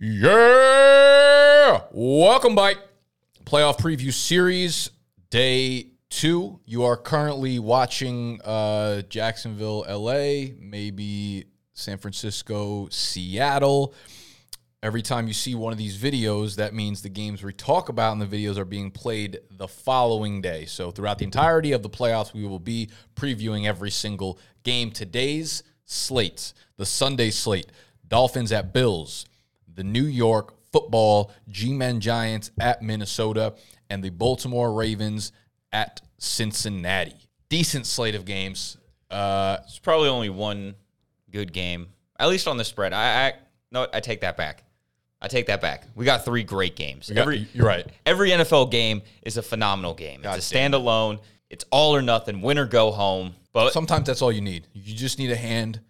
Yeah! Welcome back. Playoff preview series, day two. You are currently watching uh, Jacksonville, LA, maybe San Francisco, Seattle. Every time you see one of these videos, that means the games we talk about in the videos are being played the following day. So, throughout the entirety of the playoffs, we will be previewing every single game. Today's slate, the Sunday slate Dolphins at Bills, the New York football G Men Giants at Minnesota, and the Baltimore Ravens at Cincinnati. Decent slate of games. Uh, It's probably only one good game, at least on the spread. I, I no, I take that back. I take that back. We got three great games. got- every you're right. every NFL game is a phenomenal game. God it's a standalone. It's all or nothing. Win or go home. But Sometimes that's all you need. You just need a hand.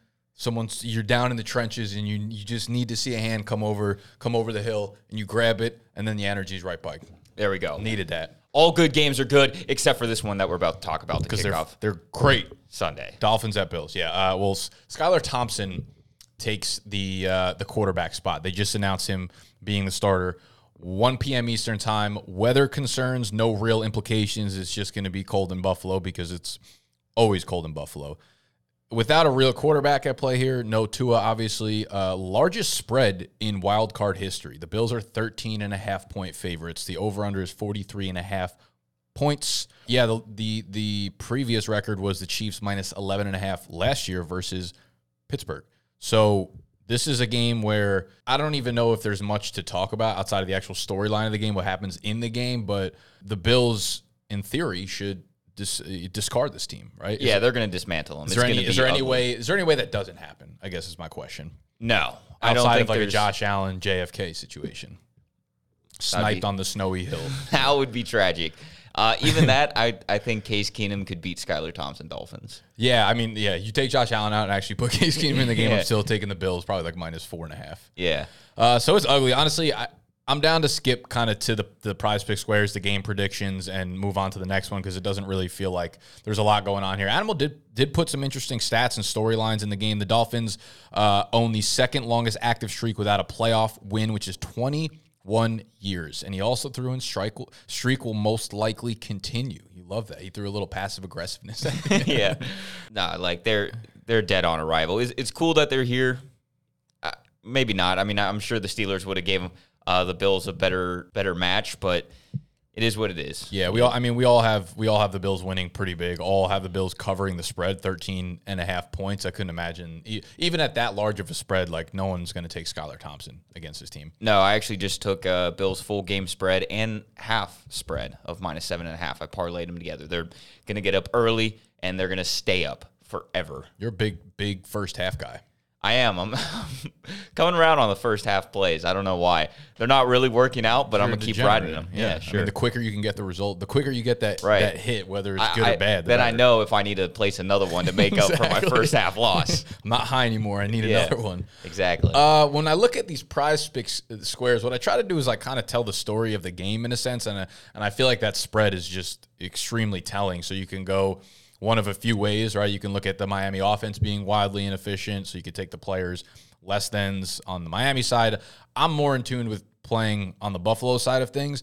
Someone's you're down in the trenches and you you just need to see a hand come over come over the hill and you grab it and then the energy's right by. there we go. Needed that All good games are good except for this one that we're about to talk about because kick they're they're great. Sunday. Dolphins at Bills. Yeah. Uh, well, Skylar Thompson takes the uh, the quarterback spot. They just announced him being the starter. 1 p.m. Eastern time. Weather concerns, no real implications. It's just going to be cold in Buffalo because it's always cold in Buffalo. Without a real quarterback at play here, no Tua, obviously. Uh, largest spread in wild card history. The Bills are 13 and a half point favorites. The over under is 43 and a half points. Yeah, the, the the previous record was the Chiefs minus 11 and a half last year versus Pittsburgh. So this is a game where I don't even know if there's much to talk about outside of the actual storyline of the game, what happens in the game, but the Bills in theory should dis- discard this team, right? Is- Yeah, they're going to dismantle them. Is there any is there any way is there any way that doesn't happen? I guess is my question. No, I don't Outside think of like a Josh Allen JFK situation. Sniped be- on the snowy hill. That would be tragic. Uh, even that, I I think Case Keenum could beat Skylar Thompson Dolphins. Yeah, I mean, yeah, you take Josh Allen out and actually put Case Keenum in the game. Yeah. I'm still taking the Bills, probably like minus four and a half. Yeah. Uh, so it's ugly. Honestly, I, I'm down to skip kind of to the, the prize pick squares, the game predictions, and move on to the next one because it doesn't really feel like there's a lot going on here. Animal did did put some interesting stats and storylines in the game. The Dolphins uh, own the second longest active streak without a playoff win, which is 21 years. And he also threw in strike streak will most likely continue. You love that. He threw a little passive aggressiveness. yeah. Nah, like they're they're dead on arrival. It's, it's cool that they're here. Uh, maybe not. I mean, I'm sure the Steelers would have gave uh, the Bills a better better match, but it is what it is. Yeah, we all I mean we all have we all have the Bills winning pretty big. All have the Bills covering the spread 13 and a half points. I couldn't imagine even at that large of a spread like no one's going to take Skylar Thompson against his team. No, I actually just took uh, Bills full game spread and half spread of minus seven and a half. I parlayed them together. They're gonna get up early and they're gonna stay up forever. You're a big big first half guy. I am. I'm coming around on the first half plays. I don't know why. They're not really working out, but I'm gonna keep riding them. Yeah, I mean, sure. the quicker you can get the result, the quicker you get that Right. that hit whether it's I- good I- or bad. the then I know if I need to place another one to make up for my first half loss. I'm not high anymore. I need Yeah. another one. Exactly. Uh, when I look at these prize pick s- squares, what I try to do is like kind of tell the story of the game in a sense, and uh, and I feel like that spread is just extremely telling. So you can go one of a few ways, right? You can look at the Miami offense being wildly inefficient, so you could take the players less than's on the Miami side. I'm more in tune with playing on the Buffalo side of things.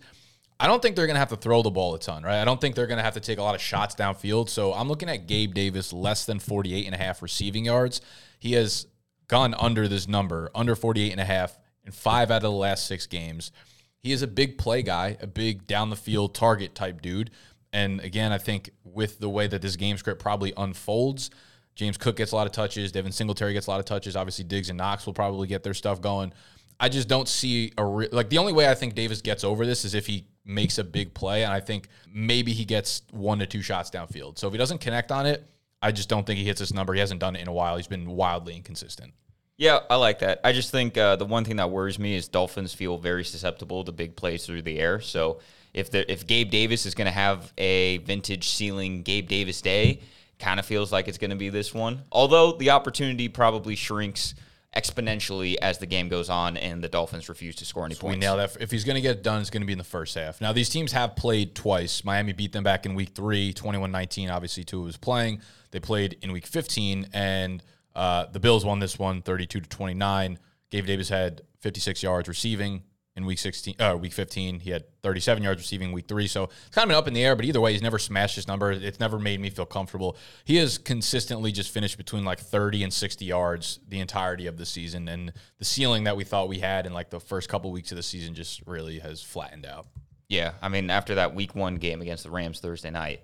I don't think they're going to have to throw the ball a ton, right? I don't think they're going to have to take a lot of shots downfield. So I'm looking at Gabe Davis less than 48 and a half receiving yards. He has gone under this number, under 48 and a half in five out of the last six games. He is a big play guy, a big down the field target type dude. And again, I think with the way that this game script probably unfolds, James Cook gets a lot of touches. Devin Singletary gets a lot of touches. Obviously, Diggs and Knox will probably get their stuff going. I just don't see a re- like the only way I think Davis gets over this is if he makes a big play, and I think maybe he gets one to two shots downfield. So if he doesn't connect on it, I just don't think he hits this number. He hasn't done it in a while. He's been wildly inconsistent. yeah, I like that. I just think uh, the one thing that worries me is Dolphins feel very susceptible to big plays through the air. So if the, if Gabe Davis is going to have a vintage ceiling Gabe Davis day, kind of feels like it's going to be this one. Although the opportunity probably shrinks exponentially as the game goes on and the Dolphins refuse to score any points. We points. nail that. If he's going to get it done, it's going to be in the first half. Now, these teams have played twice. Miami beat them back in week three, 21 19. Obviously, Tua was playing. They played in week 15, and uh, the Bills won this one 32 to 29. Gabe Davis had 56 yards receiving in week 16, uh, week 15. He had 37 yards receiving week three. So it's kind of been up in the air, but either way, he's never smashed his number. It's never made me feel comfortable. He has consistently just finished between like 30 and 60 yards the entirety of the season. And the ceiling that we thought we had in like the first couple weeks of the season just really has flattened out. Yeah, I mean, after that week one game against the Rams Thursday night,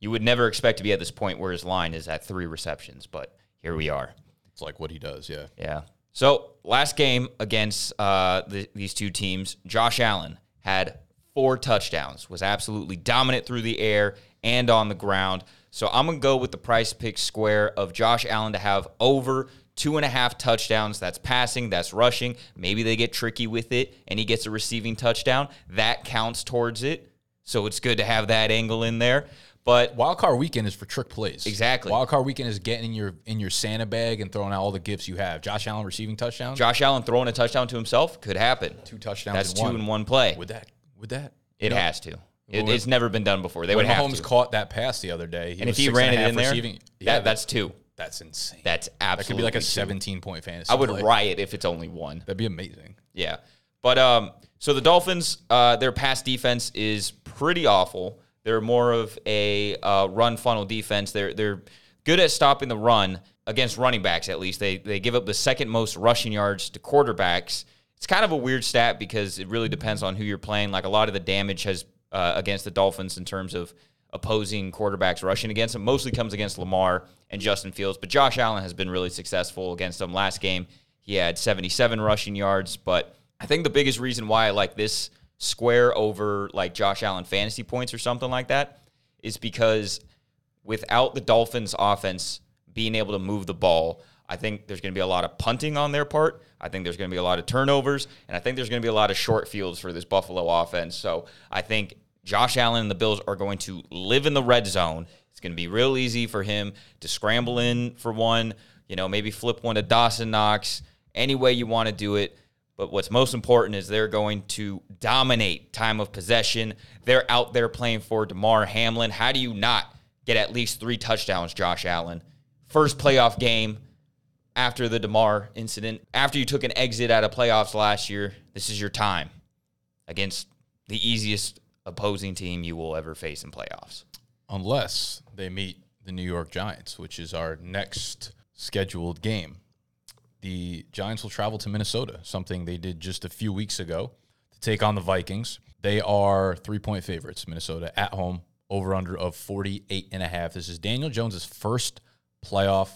you would never expect to be at this point where his line is at three receptions, but here we are. It's like what he does, yeah. Yeah. So last game against uh, the, these two teams, Josh Allen had four touchdowns, was absolutely dominant through the air and on the ground. So I'm gonna go with the prize pick square of Josh Allen to have over two and a half touchdowns. That's passing, that's rushing. Maybe they get tricky with it and he gets a receiving touchdown. That counts towards it. So it's good to have that angle in there. But Wild card weekend is for trick plays. Exactly. Wild card weekend is getting in your in your Santa bag and throwing out all the gifts you have. Josh Allen receiving touchdowns, Josh Allen throwing a touchdown to himself could happen. two touchdowns. That's in two one. in one play. Would that? Would that? It has to. It, it's never been done before. They would have Mahomes caught that pass the other day, and if he ran it in there, receiving, that, yeah, that's two. that's insane. That's absolutely. that could be like a. 17 point fantasy. I would play. riot if it's only one. That'd be amazing. Yeah. But um, so the Dolphins, uh, their pass defense is pretty awful. They're more of a uh, run funnel defense. They're they're good at stopping the run against running backs. At least they they give up the second most rushing yards to quarterbacks. It's kind of a weird stat because it really depends on who you're playing. Like a lot of the damage has uh, against the Dolphins in terms of opposing quarterbacks rushing against them mostly comes against Lamar and Justin Fields. But Josh Allen has been really successful against them. Last game he had 77 rushing yards, but I think the biggest reason why I like this square over like Josh Allen fantasy points or something like that is because without the Dolphins offense being able to move the ball, I think there's going to be a lot of punting on their part. I think there's going to be a lot of turnovers, and I think there's going to be a lot of short fields for this Buffalo offense. So I think Josh Allen and the Bills are going to live in the red zone. It's going to be real easy for him to scramble in for one, you know, maybe flip one to Dawson Knox, any way you want to do it. But what's most important is they're going to dominate time of possession. They're out there playing for Damar Hamlin. How do you not get at least three touchdowns, Josh Allen? First playoff game after the DeMar incident, after you took an exit out of playoffs last year, this is your time against the easiest opposing team you will ever face in playoffs. Unless they meet the New York Giants, which is our next scheduled game. The Giants will travel to Minnesota, something they did just a few weeks ago to take on the Vikings. They are three point favorites, Minnesota at home, over under of 48 and a half. This is Daniel Jones's first playoff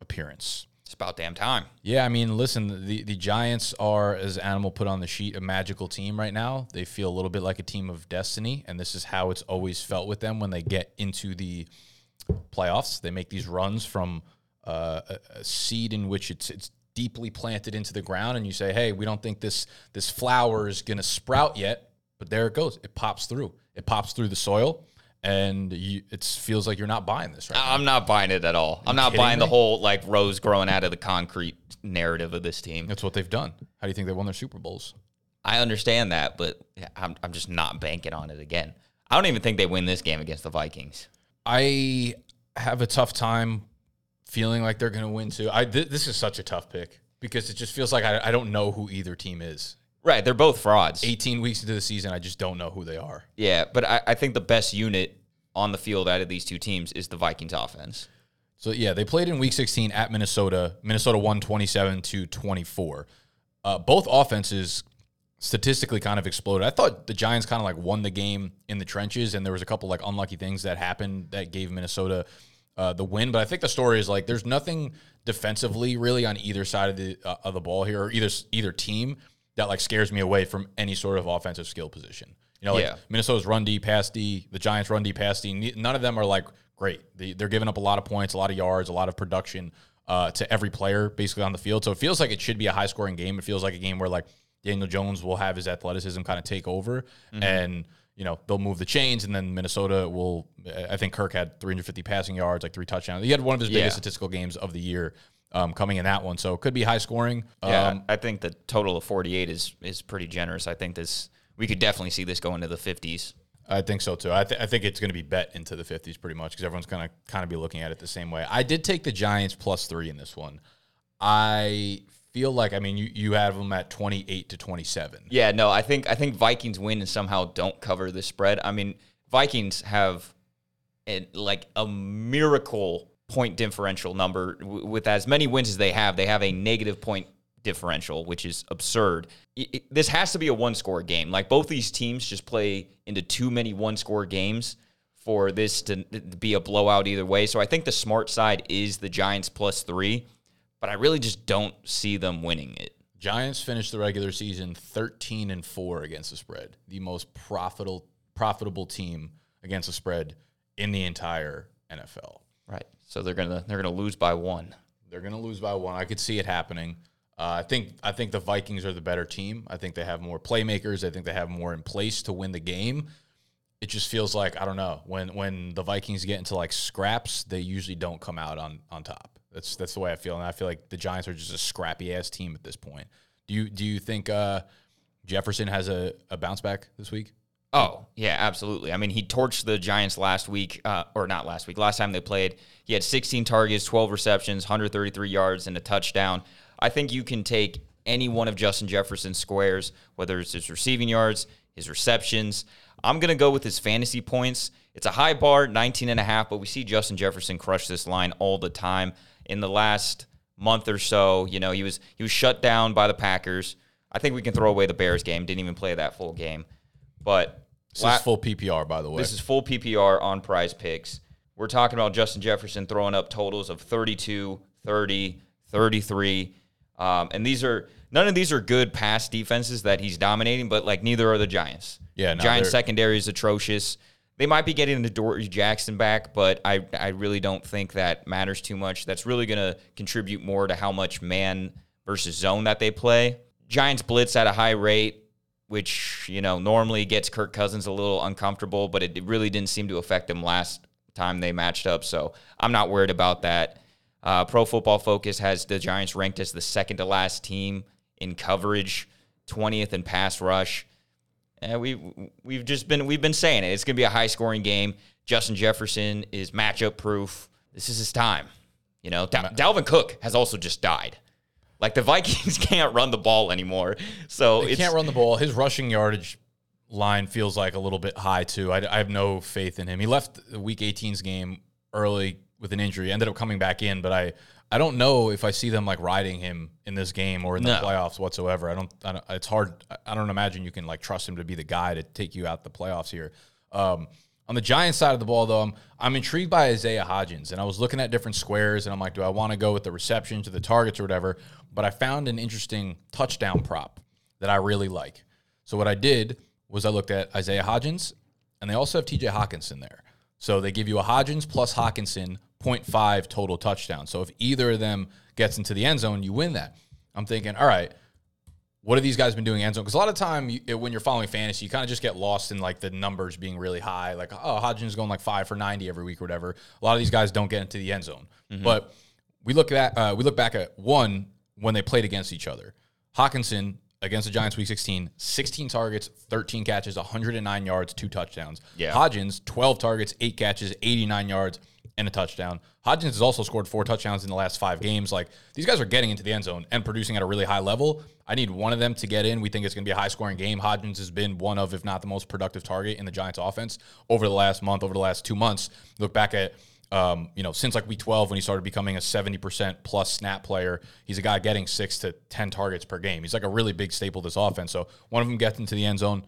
appearance. It's about damn time. Yeah, I mean, listen, the, the Giants are, as Animal put on the sheet, a magical team right now. They feel a little bit like a team of destiny, and this is how it's always felt with them when they get into the playoffs. They make these runs from uh, a, a seed in which it's it's deeply planted into the ground, and you say, "Hey, we don't think this this flower is going to sprout yet," but there it goes. It pops through. It pops through the soil, and you, it feels like you're not buying this right. I'm not buying it at all. I'm not buying the whole like rose growing out of the concrete narrative of this team. That's what they've done. How do you think they won their Super Bowls? I understand that, but I'm, I'm just not banking on it again. I don't even think they win this game against the Vikings. I have a tough time feeling like they're going to win too. I th- this is such a tough pick because it just feels like I, I don't know who either team is. Right, they're both frauds. 18 weeks into the season, I just don't know who they are. Yeah, but I, I think the best unit on the field out of these two teams is the Vikings offense. So yeah, they played in Week 16 at Minnesota. Minnesota won 27 to 24. Uh, both offenses statistically kind of exploded. I thought the Giants kind of like won the game in the trenches, and there was a couple like unlucky things that happened that gave Minnesota uh, the win. But I think the story is like there's nothing defensively really on either side of the uh, of the ball here, or either either team that like scares me away from any sort of offensive skill position. You know, like Yeah. Minnesota's run D, pass D, the Giants run D, pass D. None of them are like great. They, they're giving up a lot of points, a lot of yards, a lot of production uh, to every player basically on the field. So it feels like it should be a high scoring game. It feels like a game where like Daniel Jones will have his athleticism kind of take over and. You know they'll move the chains, and then Minnesota will. I think Kirk had 350 passing yards, like three touchdowns. He had one of his Yeah. biggest statistical games of the year um, coming in that one, so it could be high scoring. Yeah, Um, I think the total of 48 is is pretty generous. I think this we could definitely see this go into the 50s. I think so too. I, th- I think it's going to be bet into the 50s pretty much because everyone's going to kind of be looking at it the same way. I did take the Giants plus three in this one. I feel like I mean you you have them at 28 to 27. Yeah, no, I think I think Vikings win and somehow don't cover the spread. I mean, Vikings have a, like a miracle point differential number w- with as many wins as they have. They have a negative point differential, which is absurd. It, it, this has to be a one score game. Like both these teams just play into too many one score games for this to, to be a blowout either way. So I think the smart side is the Giants plus three, but I really just don't see them winning it. Giants finished the regular season 13 and 4 against the spread. The most profitable profitable team against the spread in the entire NFL. Right. So they're gonna they're gonna lose by one. They're going to lose by one. I could see it happening. Uh, I think I think the Vikings are the better team. I think they have more playmakers. I think they have more in place to win the game. It just feels like I don't know when when the Vikings get into like scraps, they usually don't come out on on top. That's that's the way I feel, and I feel like the Giants are just a scrappy ass team at this point. Do you do you think uh, Jefferson has a, a bounce back this week? Oh, yeah, absolutely. I mean, he torched the Giants last week, uh, or not last week, last time they played. He had 16 targets, 12 receptions, 133 yards, and a touchdown. I think you can take any one of Justin Jefferson's squares, whether it's his receiving yards, his receptions. I'm going to go with his fantasy points. It's a high bar, 19 and a half, but we see Justin Jefferson crush this line all the time. In the last month or so, you know, he was he was shut down by the Packers. I think we can throw away the Bears game. Didn't even play that full game. But This is full PPR, by the way. this is full PPR on prize picks. We're talking about Justin Jefferson throwing up totals of 32, 30, 33. Um, and these are none of these are good pass defenses that he's dominating, but like neither are the Giants. Yeah, no, Giants secondary is atrocious. They might be getting Adoree' Jackson back, but I, I really don't think that matters too much. That's really going to contribute more to how much man versus zone that they play. Giants blitz at a high rate, which you know normally gets Kirk Cousins a little uncomfortable, but it really didn't seem to affect him last time they matched up. So I'm not worried about that. Uh, Pro Football Focus has the Giants ranked as the second to last team in coverage, 20th in pass rush. And we we've just been we've been saying it. It's going to be a high scoring game. Justin Jefferson is matchup proof. This is his time. You know, Dal- Dalvin Cook has also just died. Like the Vikings can't run the ball anymore. So it's can't run the ball. His rushing yardage line feels like a little bit high too. I, I have no faith in him. He left the Week 18's game early with an injury. Ended up coming back in, but I I don't know if I see them like riding him in this game or in the No. playoffs whatsoever. I don't, I don't. It's hard. I- don't imagine you can like trust him to be the guy to take you out the playoffs here. Um, on the Giants side of the ball, though, I'm, I'm intrigued by Isaiah Hodgins, and I was looking at different squares, and I'm like, do I want to go with the receptions or the targets or whatever? But I found an interesting touchdown prop that I really like. So what I did was I looked at Isaiah Hodgins, and they also have T.J. Hockenson there. So they give you a Hodgins plus Hockenson 0.5 total touchdown. So if either of them gets into the end zone, you win that. I'm thinking, all right, what have these guys been doing end zone? Because a lot of time you, when you're following fantasy, you kind of just get lost in like the numbers being really high. Like, oh, Hodgins is going like five for 90 every week or whatever. A lot of these guys don't get into the end zone. But we look at uh, we look back at one when they played against each other. Hockenson against the Giants week 16, 16 targets, 13 catches, 109 yards, two touchdowns. Yeah. Hodgins, 12 targets, eight catches, 89 yards, and a touchdown. Hodgins has also scored four touchdowns in the last five games. Like these guys are getting into the end zone and producing at a really high level. I need one of them to get in. We think it's going to be a high scoring game. Hodgins has been one of, if not the most productive target in the Giants offense over the last month, over the last two months. Look back at um, you know, since like week 12 when he started becoming a 70% plus snap player, he's a guy getting six to 10 targets per game. He's like a really big staple of this offense. So one of them gets into the end zone,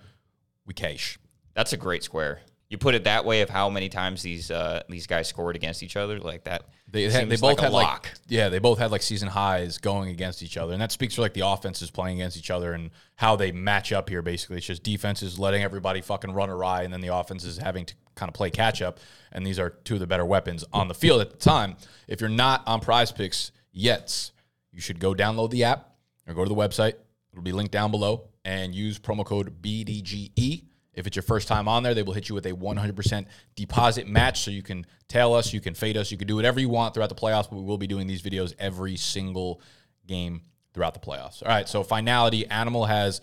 we cash. That's a great square. You put it that way of how many times these uh, these guys scored against each other like that. They, had, they both like a had lock. like yeah, they both had like season highs going against each other, and that speaks for like the offenses playing against each other and how they match up here. Basically, it's just defenses letting everybody fucking run awry, and then the offenses having to kind of play catch up. And these are two of the better weapons on the field at the time. If you're not on Prize Picks yet, you should go download the app or go to the website. It'll be linked down below, and use promo code BDGE. If it's your first time on there, they will hit you with a 100% deposit match. So you can tail us, you can fade us, you can do whatever you want throughout the playoffs. But we will be doing these videos every single game throughout the playoffs. All right. So finality, Animal has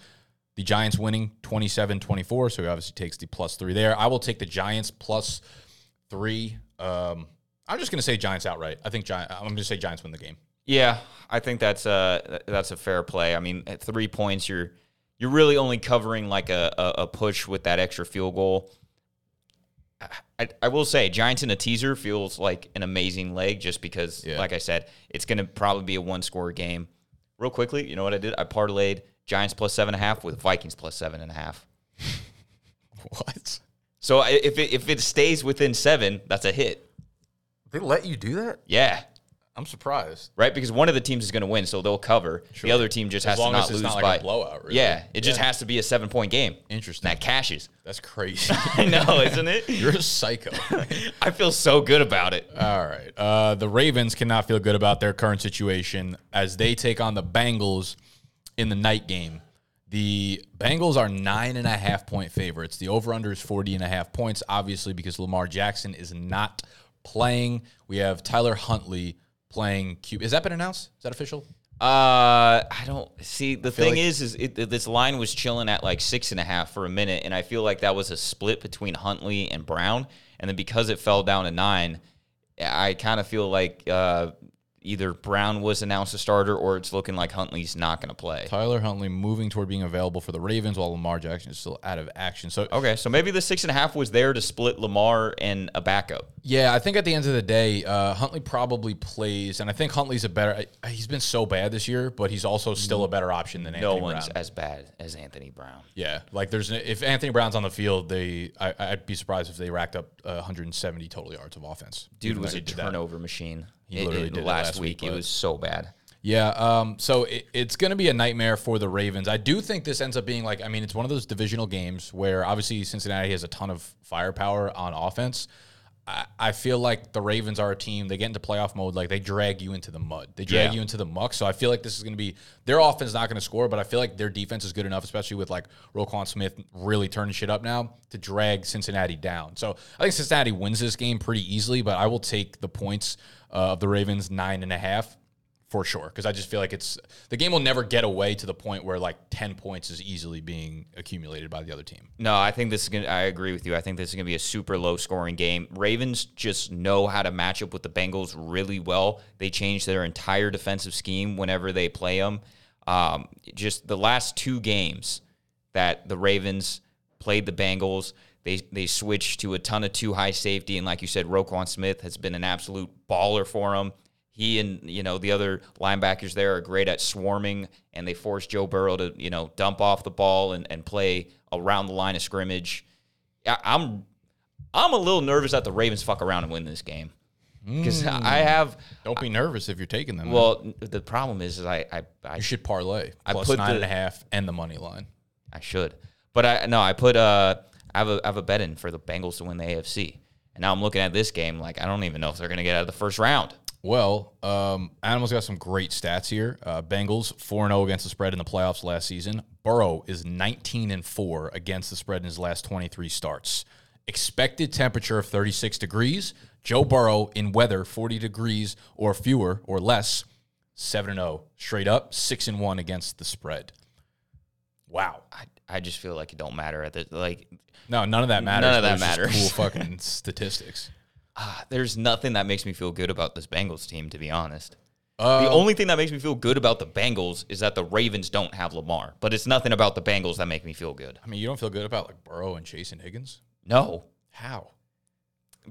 the Giants winning 27-24. So he obviously takes the plus three there. I will take the Giants plus three. Um, I'm just going to say Giants outright. I think Giant. I'm going to say Giants win the game. Yeah, I think that's a that's a fair play. I mean, at three points, you're you're really only covering like a, a, a push with that extra field goal. I, I will say, Giants in a teaser feels like an amazing leg just because, Yeah. like I said, it's going to probably be a one score game. Real quickly, you know what I did? I parlayed Giants plus seven and a half with Vikings plus seven and a half. What? So I- if it, if it stays within seven, that's a hit. They let you do that? Yeah. I'm surprised. Right, because one of the teams is going to win, so they'll cover. The other team just As has to not lose not like by a blowout, really. Yeah, it just has to be a seven point game. Interesting. That cashes. That's crazy. I know, isn't it? You're a psycho. I feel so good about it. All right. Uh, the Ravens cannot feel good about their current situation as they take on the Bengals in the night game. The Bengals are nine and a half point favorites. The over under is 40 and a half points, obviously, because Lamar Jackson is not playing. We have Tyler Huntley playing Q. Has that been announced? Is that official? Uh, I don't see. The thing like- is, is it, this line was chilling at like six and a half for a minute, and I feel like that was a split between Huntley and Brown, and then because it fell down to nine, I kind of feel like uh, either Brown was announced a starter or it's looking like Huntley's not going to play. Tyler Huntley moving toward being available for the Ravens while Lamar Jackson is still out of action. So Okay, so maybe the six and a half was there to split Lamar and a backup. Yeah, I think at the end of the day, uh, Huntley probably plays, and I think Huntley's a better. I, he's been so bad this year, but he's also still a better option than No Anthony one's Brown. as bad as Anthony Brown. yeah, like there's if Anthony Brown's on the field, they I, I'd be surprised if they racked up uh, 170 total yards of offense. Dude was a turnover machine. He It- literally it- did last last week. week, it was so bad. Yeah, um, so it, it's going to be a nightmare for the Ravens. I do think this ends up being like, I mean, it's one of those divisional games where obviously Cincinnati has a ton of firepower on offense. I, I feel like the Ravens are a team, they get into playoff mode, like they drag you into the mud, they drag Yeah. you into the muck. So I feel like this is going to be, their offense is not going to score, but I feel like their defense is good enough, especially with like Roquan Smith really turning shit up now to drag Cincinnati down. So I think Cincinnati wins this game pretty easily, but I will take the points uh, of the Ravens nine and a half for sure because I just feel like it's the game will never get away to the point where like 10 points is easily being accumulated by the other team. No, I think this is gonna. I agree with you. I think this is gonna be a super low scoring game. Ravens just know how to match up with the Bengals really well. They change their entire defensive scheme whenever they play them. Um, just the last two games that the Ravens played the Bengals, they they switched to a ton of two high safety, and like you said, Roquan Smith has been an absolute baller for them. He and you know the other linebackers there are great at swarming, and they force Joe Burrow to you know dump off the ball and, and play around the line of scrimmage. I, I'm I'm a little nervous that the Ravens fuck around and win this game because I have. Don't be nervous if you're taking them. Well, the problem is, is I I, I you should parlay plus put nine the- and a half and the money line. I should. But I no, I put uh I have a I have a bet in for the Bengals to win the AFC. And now I'm looking at this game like I don't even know if they're gonna get out of the first round. Well, um, Animals got some great stats here. Uh, Bengals 4 0 against the spread in the playoffs last season. Burrow is 19 and 4 against the spread in his last 23 starts. Expected temperature of 36 degrees. Joe Burrow in weather 40 degrees or fewer or less, 7 0. Straight up, 6 and 1 against the spread. Wow. I, I just feel like it don't matter at the like No, none of that matters. None of that matters. Cool fucking statistics. Ah, there's nothing that makes me feel good about this Bengals team, to be honest. Uh, The only thing that makes me feel good about the Bengals is that the Ravens don't have Lamar. But it's nothing about the Bengals that make me feel good. I mean, you don't feel good about like Burrow and Chase and Higgins? No. How?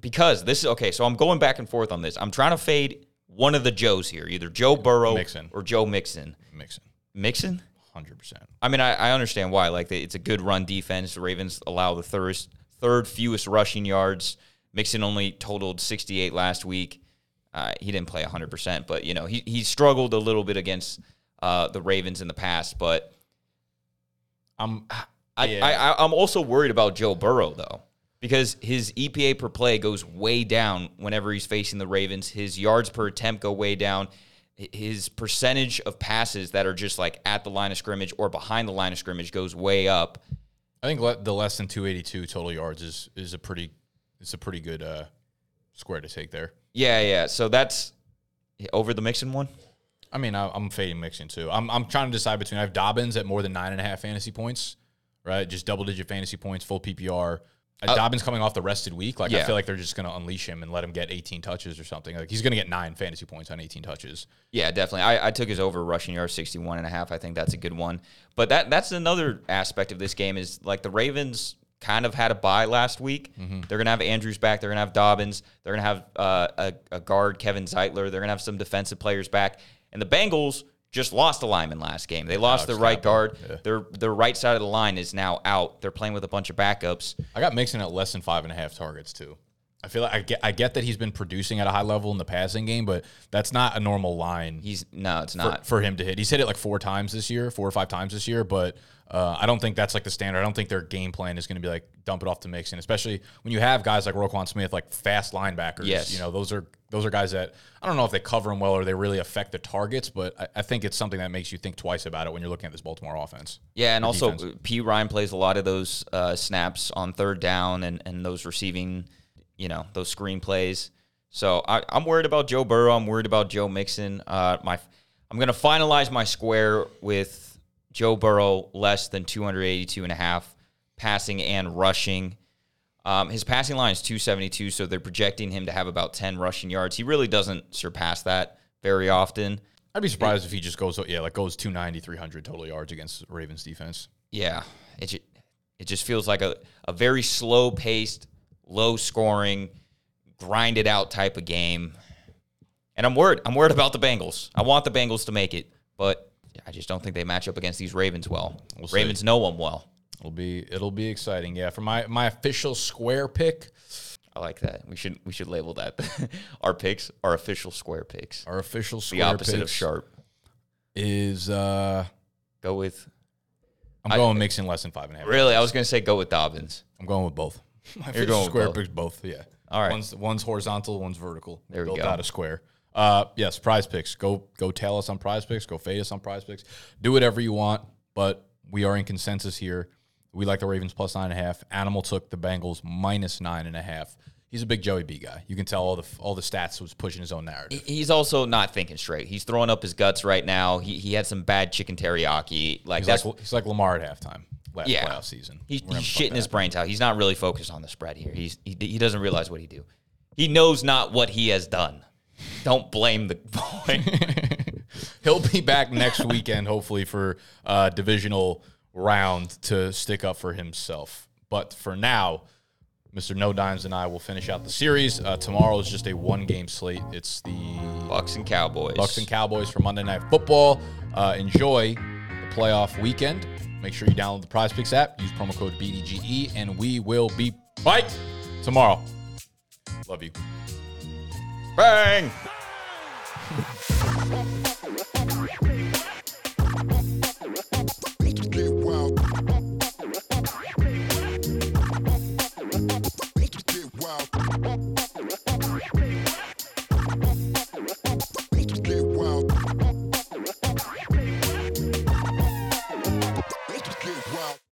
Because this is okay, so I'm going back and forth on this. I'm trying to fade one of the Joes here, either Joe Burrow Mixon. or Joe Mixon. Mixon. Mixon? 100%. I mean, I, I understand why. Like, it's a good run defense. The Ravens allow the third, third fewest rushing yards. Mixon only totaled 68 last week. Uh, he didn't play 100%, but, you know, he, he struggled a little bit against uh, the Ravens in the past. But I'm I, Yeah. I, I, I'm also worried about Joe Burrow, though, because his EPA per play goes way down whenever he's facing the Ravens. His yards per attempt go way down. His percentage of passes that are just like at the line of scrimmage or behind the line of scrimmage goes way up. I think the less than 282 total yards is is a pretty it's a pretty good uh, square to take there. Yeah, yeah. So that's over the Mixon one. I mean, I, I'm fading Mixon too. I'm I'm trying to decide between I have Dobbins at more than nine and a half fantasy points, right? Just double digit fantasy points, full PPR. Uh, Dobbins coming off the rested week, like I feel like they're just going to unleash him and let him get 18 touches or something. Like he's going to get nine fantasy points on 18 touches. Yeah, definitely. I, I took his over rushing yards 61 and a half. I think that's a good one. But that that's another aspect of this game is like the Ravens kind of had a bye last week. Mm-hmm. They're going to have Andrews back. They're going to have Dobbins. They're going to have uh, a, a guard, Kevin Zeitler. They're going to have some defensive players back. And the Bengals just lost a lineman last game. They lost their right guard. Yeah. Their their right side of the line is now out. They're playing with a bunch of backups. I got Mixon at less than five and a half targets too. I feel like I get I get that he's been producing at a high level in the passing game, but that's not a normal line He's no, it's for, not. for him to hit. He's hit it like four times this year, four or five times this year, but uh, I don't think that's like the standard. I don't think their game plan is going to be like dump it off to Mixon, especially when you have guys like Roquan Smith, like fast linebackers. Yes. you know those are those are guys that I don't know if they cover them well or they really affect the targets, but I, I think it's something that makes you think twice about it when you're looking at this Baltimore offense. Yeah, and also defense. Perine plays a lot of those uh, snaps on third down and, and those receiving, you know, those screen plays. So I, I'm worried about Joe Burrow. I'm worried about Joe Mixon. Uh, my, I'm going to finalize my square with Joe Burrow less than 282 and a half passing and rushing. Um, his passing line is 272, so they're projecting him to have about 10 rushing yards. He really doesn't surpass that very often. I'd be surprised if he just goes yeah like goes 290, 300 total yards against Ravens defense. Yeah, it ju- it just feels like a, a very slow paced, low scoring, grinded out type of game. And I'm worried. I'm worried about the Bengals. I want the Bengals to make it, but I just don't think they match up against these Ravens well. We'll see. Ravens know them well. It'll be it'll be exciting. Yeah, for my my official square pick, I like that. We should we should label that our picks, our official square picks. our official square. The opposite of sharp. is uh Go with I'm I- going Mixon less than five and a half. really. I was gonna say go with Dobbins. I'm going with both. My You're going with square both. picks both. Yeah. All right. One's one's horizontal, one's vertical. There we Built go. out a square. Uh, yes, prize picks. Go go tell us on prize picks. Go fade us on prize picks. Do whatever you want, but we are in consensus here. We like the Ravens plus nine and a half. Animal took the Bengals minus nine and a half. He's a big Joey B guy. You can tell all the all the stats was pushing his own narrative. He's also not thinking straight. He's throwing up his guts right now. He he had some bad chicken teriyaki. Like He's that's like he's like Lamar at halftime last Yeah. playoff season. He's, he's shitting his brains out. He's not really focused on the spread here. He's he, he doesn't realize what he do. He knows not what he has done. Don't blame the boy. He'll be back next weekend, hopefully, for uh, divisional round to stick up for himself. But for now, Mr. No Dimes and I will finish out the series. Uh, tomorrow is just a one game slate. It's the Bucs and Cowboys. Bucs and Cowboys for Monday Night Football. Uh, enjoy the playoff weekend. Make sure you download the Prize Picks app. Use promo code BDGE, and we will be back tomorrow. Love you. Bang.